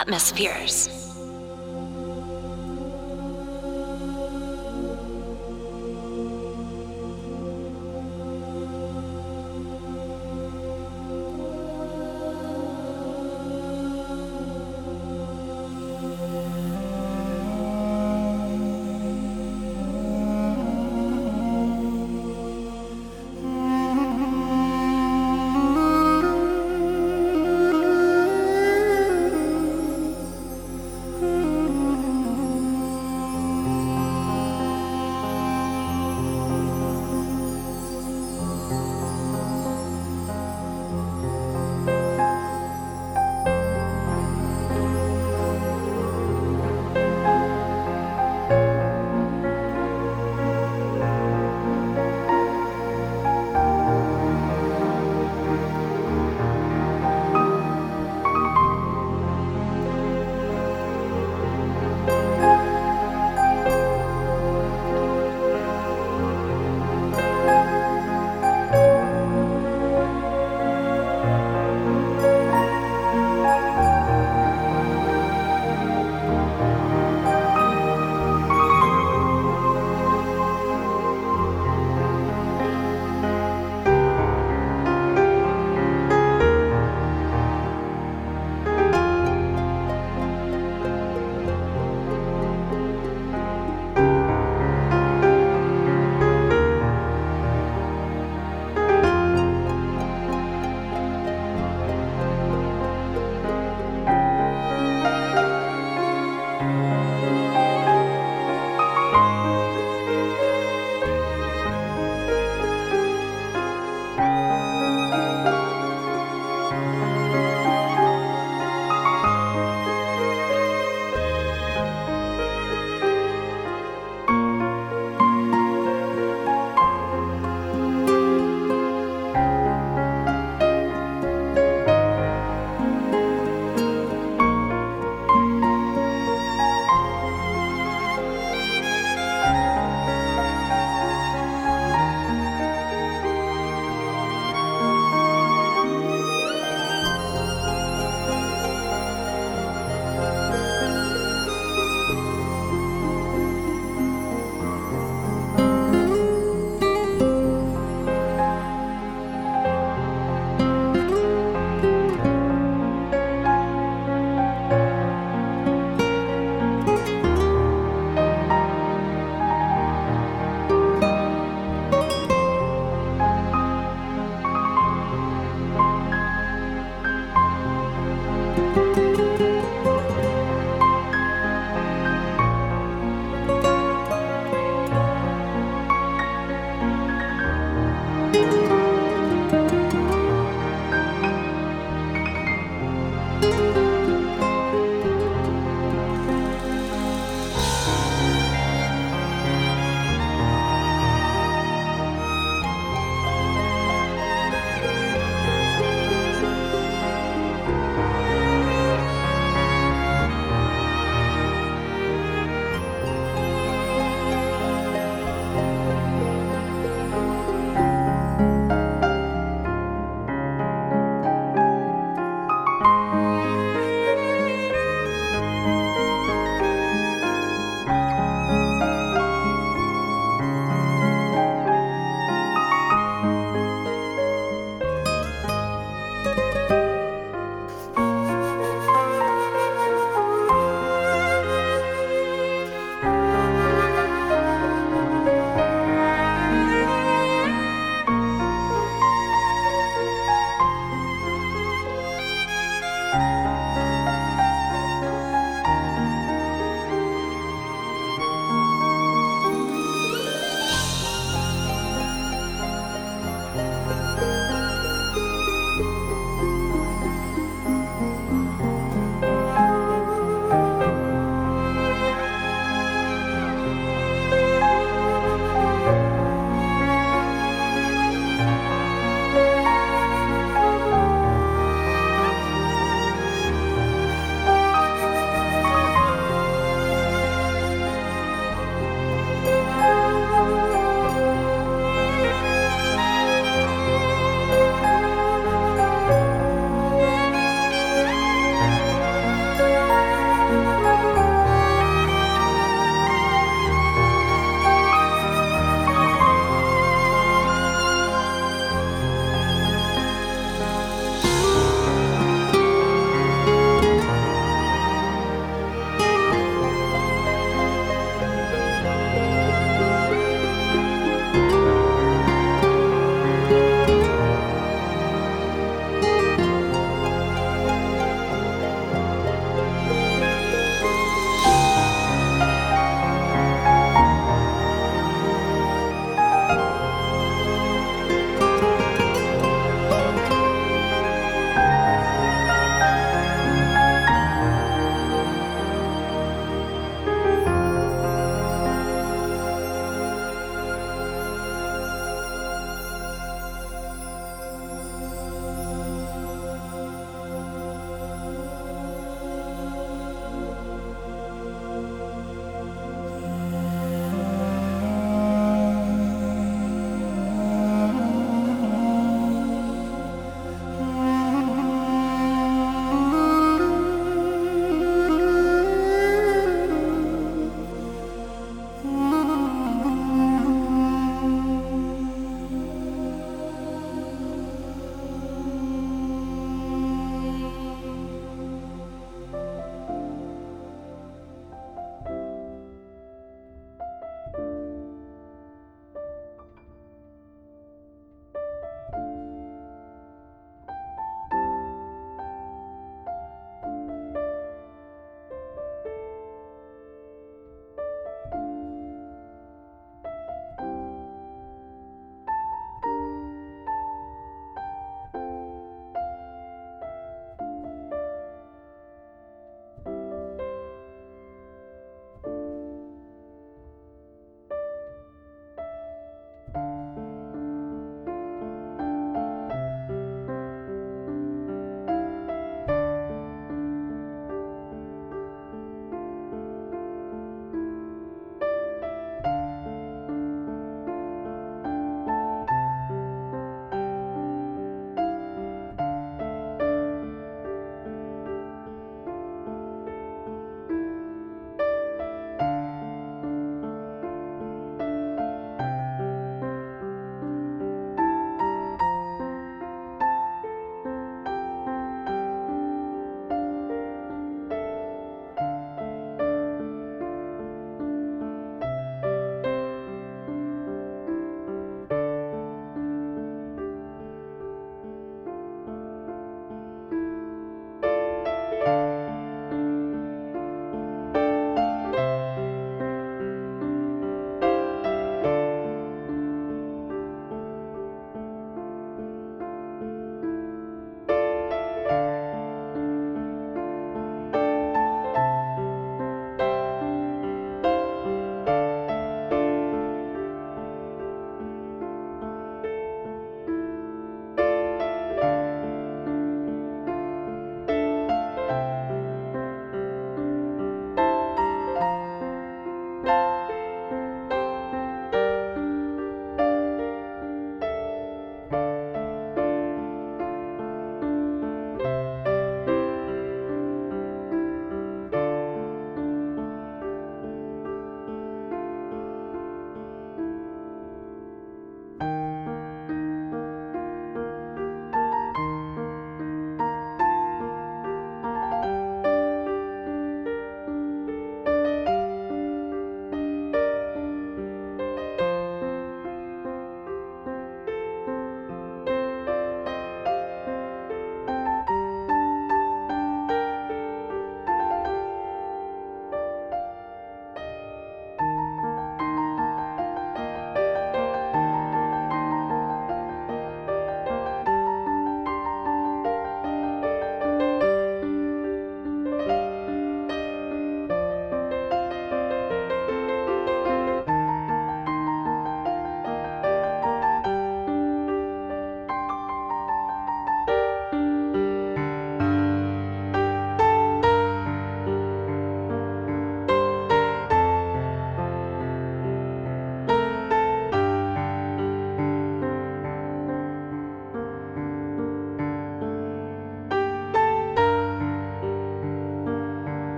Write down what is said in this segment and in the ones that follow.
atmospheres.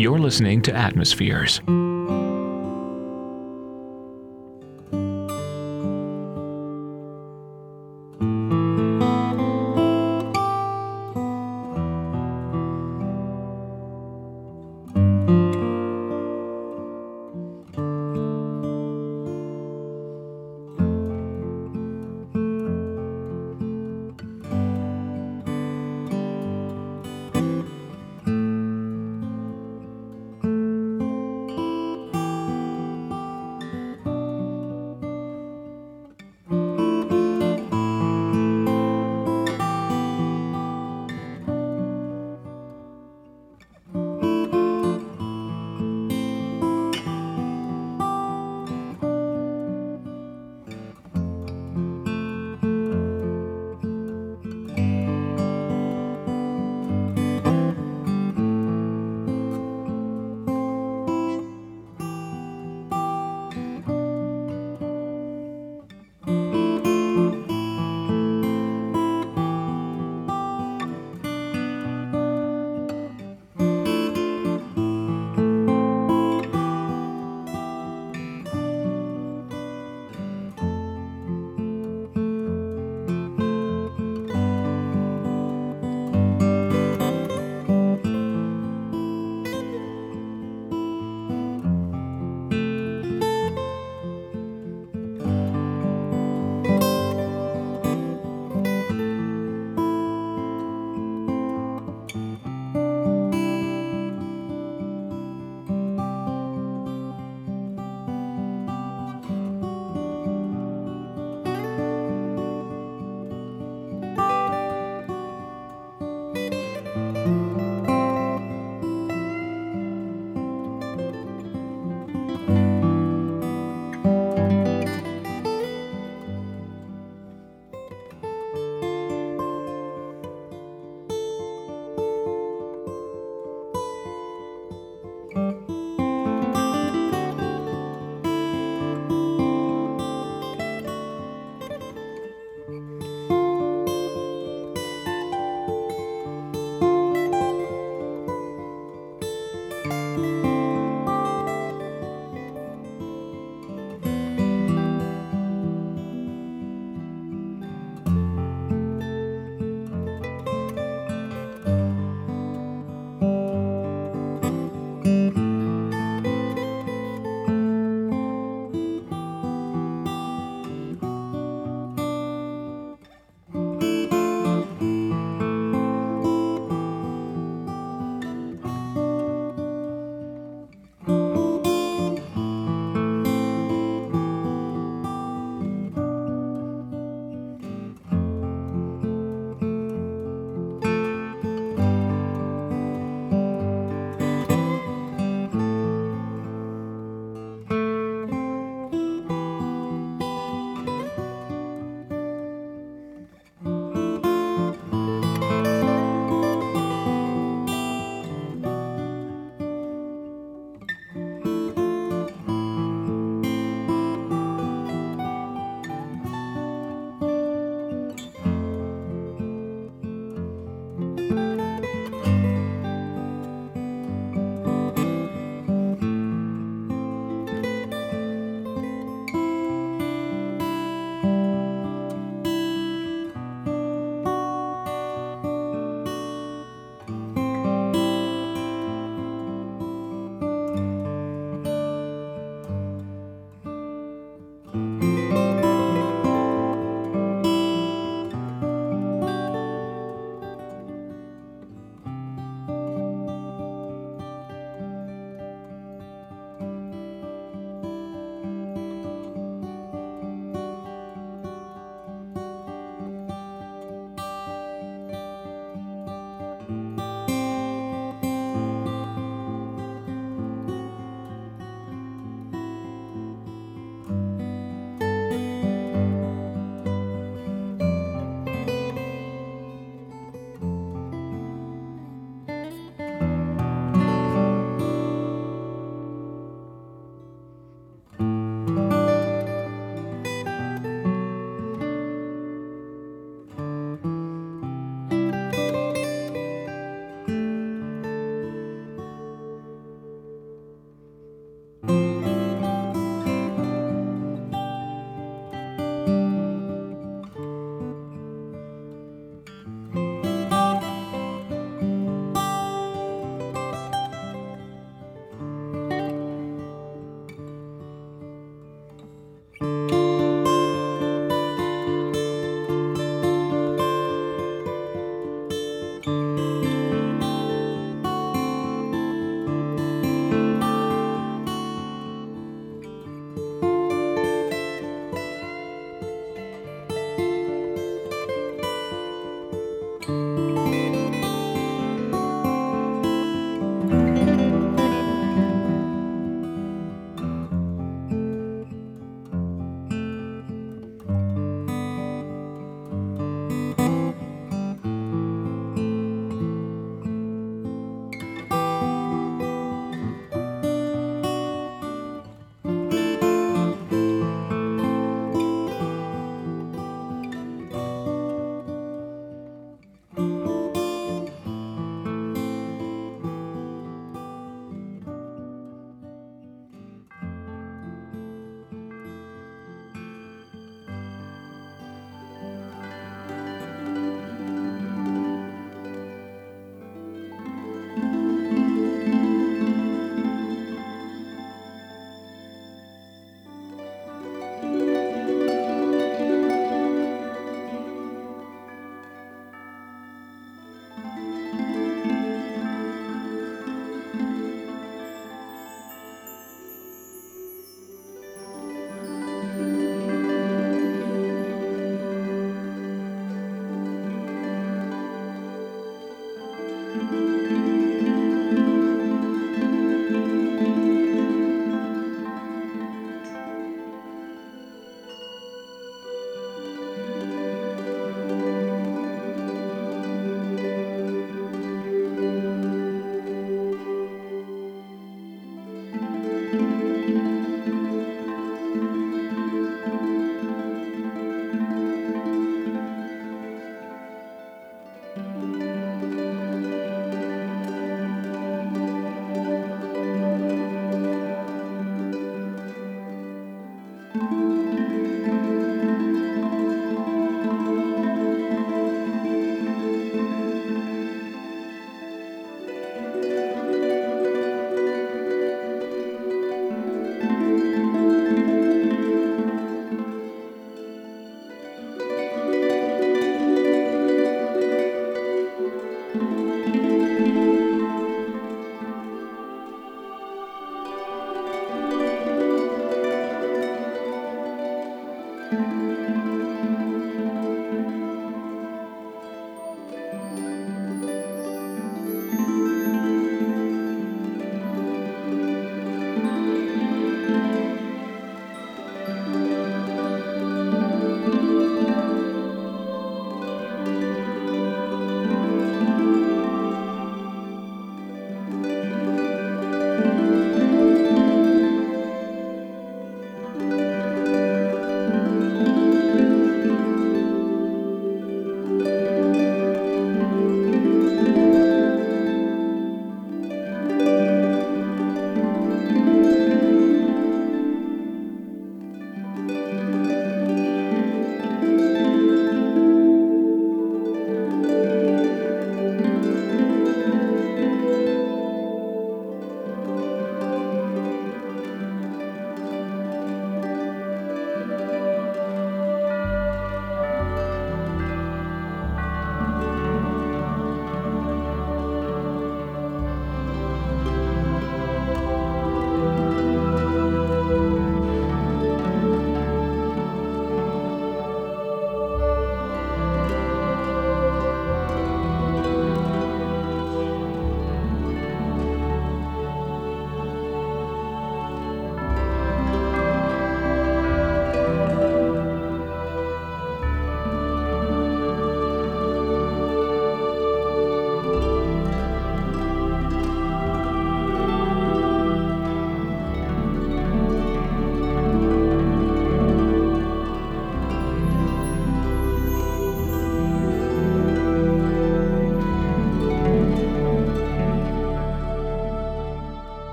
You're listening to Atmospheres.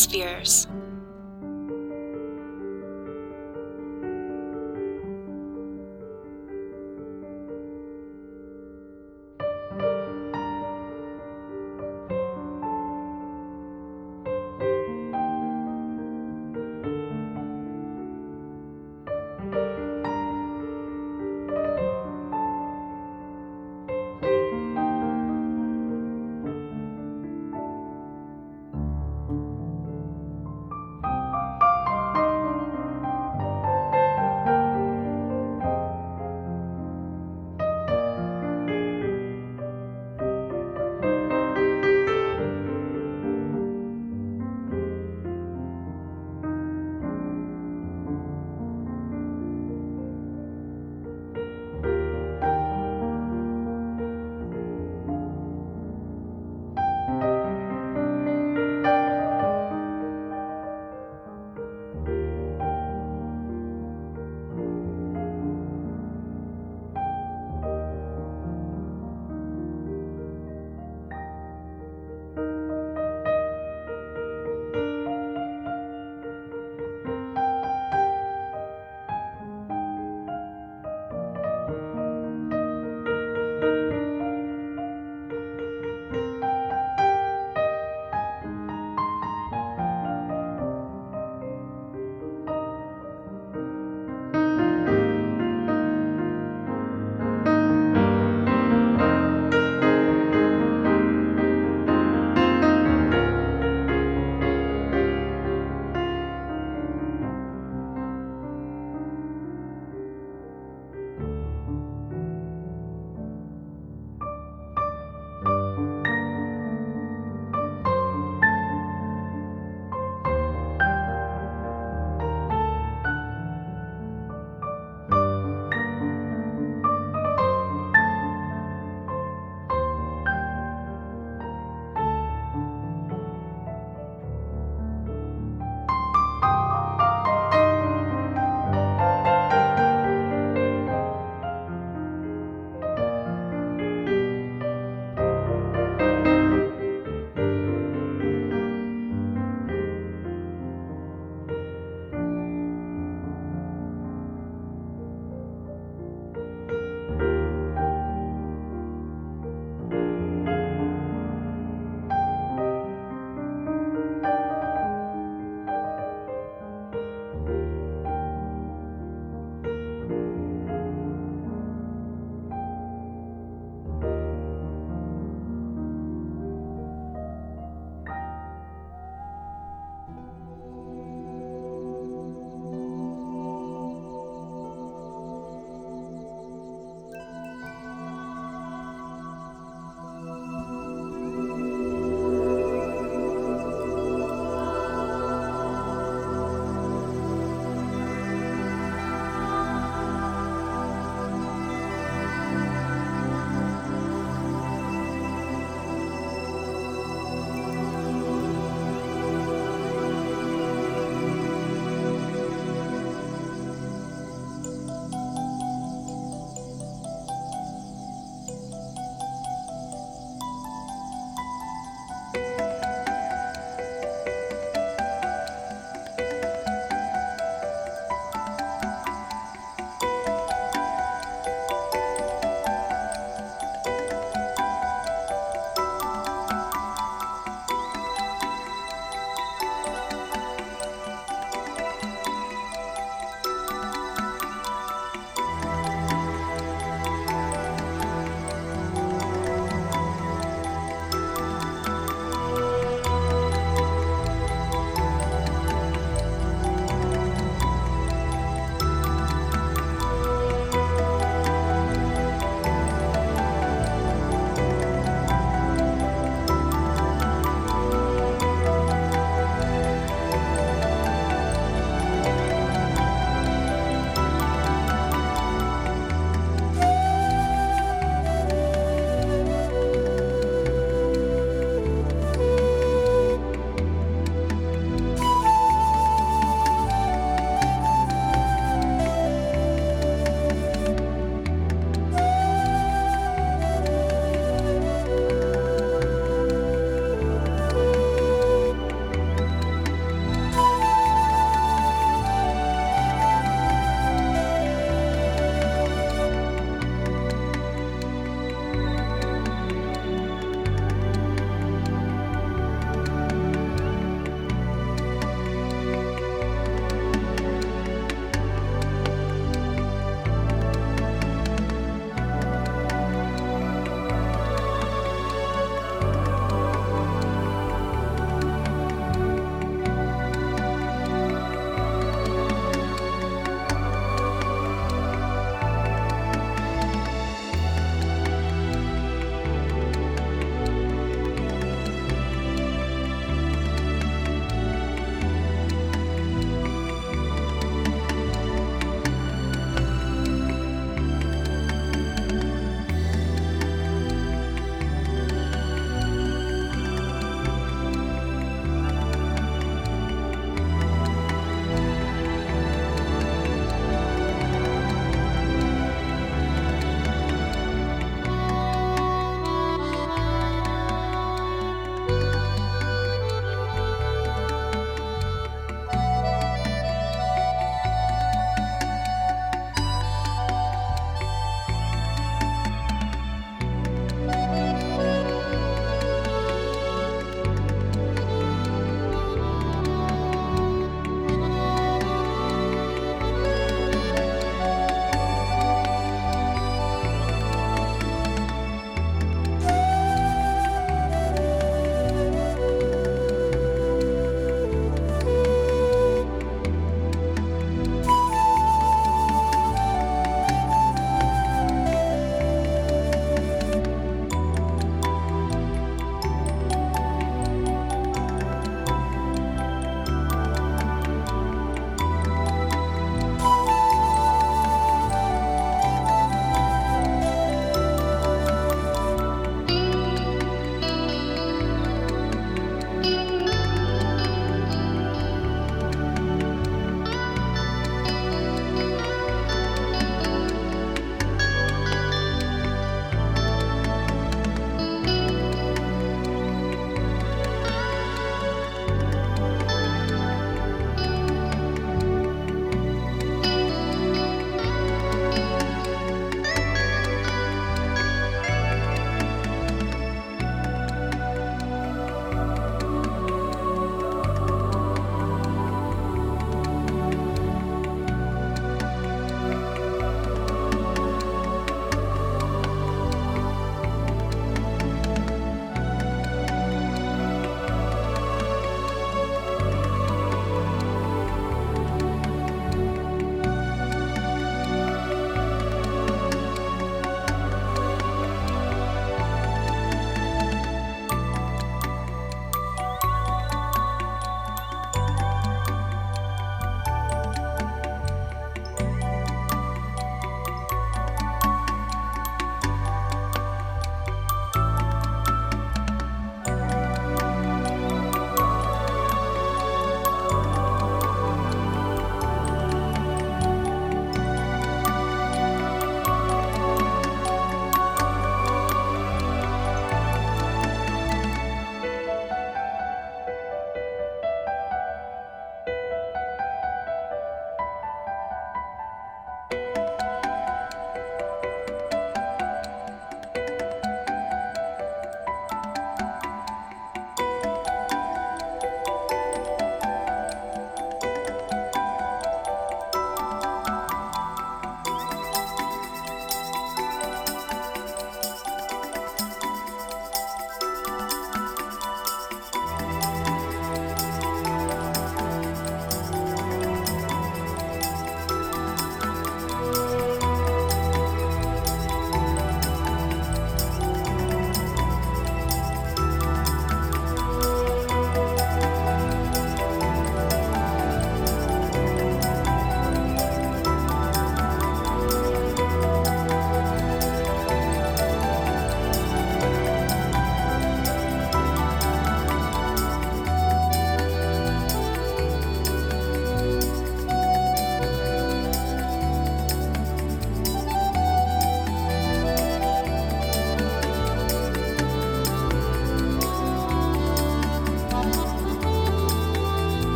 Atmospheres.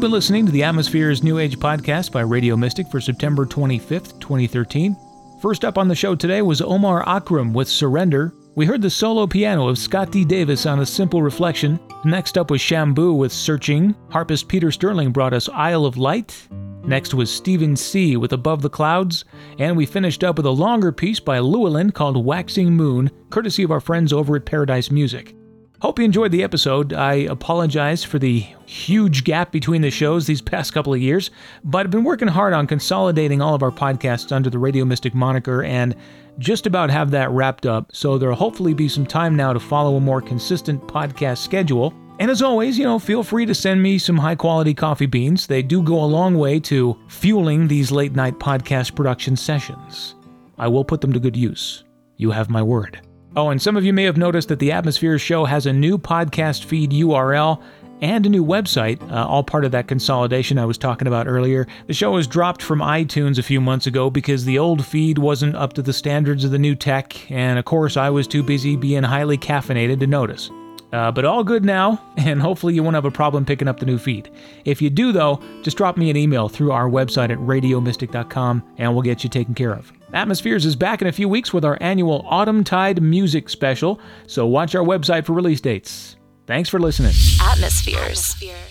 You've been listening to the Atmospheres New Age podcast by Radio Mystic for September 25th, 2013. First up on the show today was Omar Akram with Surrender. We heard the solo piano of Scott D. Davis on A Simple Reflection. Next up was Shambhu with Searching. Harpist Peter Sterling brought us Isle of Light. Next was Steven C. with Above the Clouds. And we finished up with a longer piece by Llewellyn called Waxing Moon, courtesy of our friends over at Paradise Music. Hope you enjoyed the episode. I apologize for the huge gap between the shows these past couple of years, but I've been working hard on consolidating all of our podcasts under the Radio Mystic moniker and just about have that wrapped up. So there'll hopefully be some time now to follow a more consistent podcast schedule. And as always, you know, feel free to send me some high quality coffee beans. They do go a long way to fueling these late night podcast production sessions. I will put them to good use. You have my word. Oh, and some of you may have noticed that the Atmosphere Show has a new podcast feed URL and a new website, uh, all part of that consolidation I was talking about earlier. The show was dropped from iTunes a few months ago because the old feed wasn't up to the standards of the new tech, and of course, I was too busy being highly caffeinated to notice. Uh, but all good now, and hopefully you won't have a problem picking up the new feed. If you do, though, just drop me an email through our website at radiomystic.com and we'll get you taken care of. Atmospheres is back in a few weeks with our annual Autumn Tide Music Special, so watch our website for release dates. Thanks for listening. Atmospheres. Atmospheres.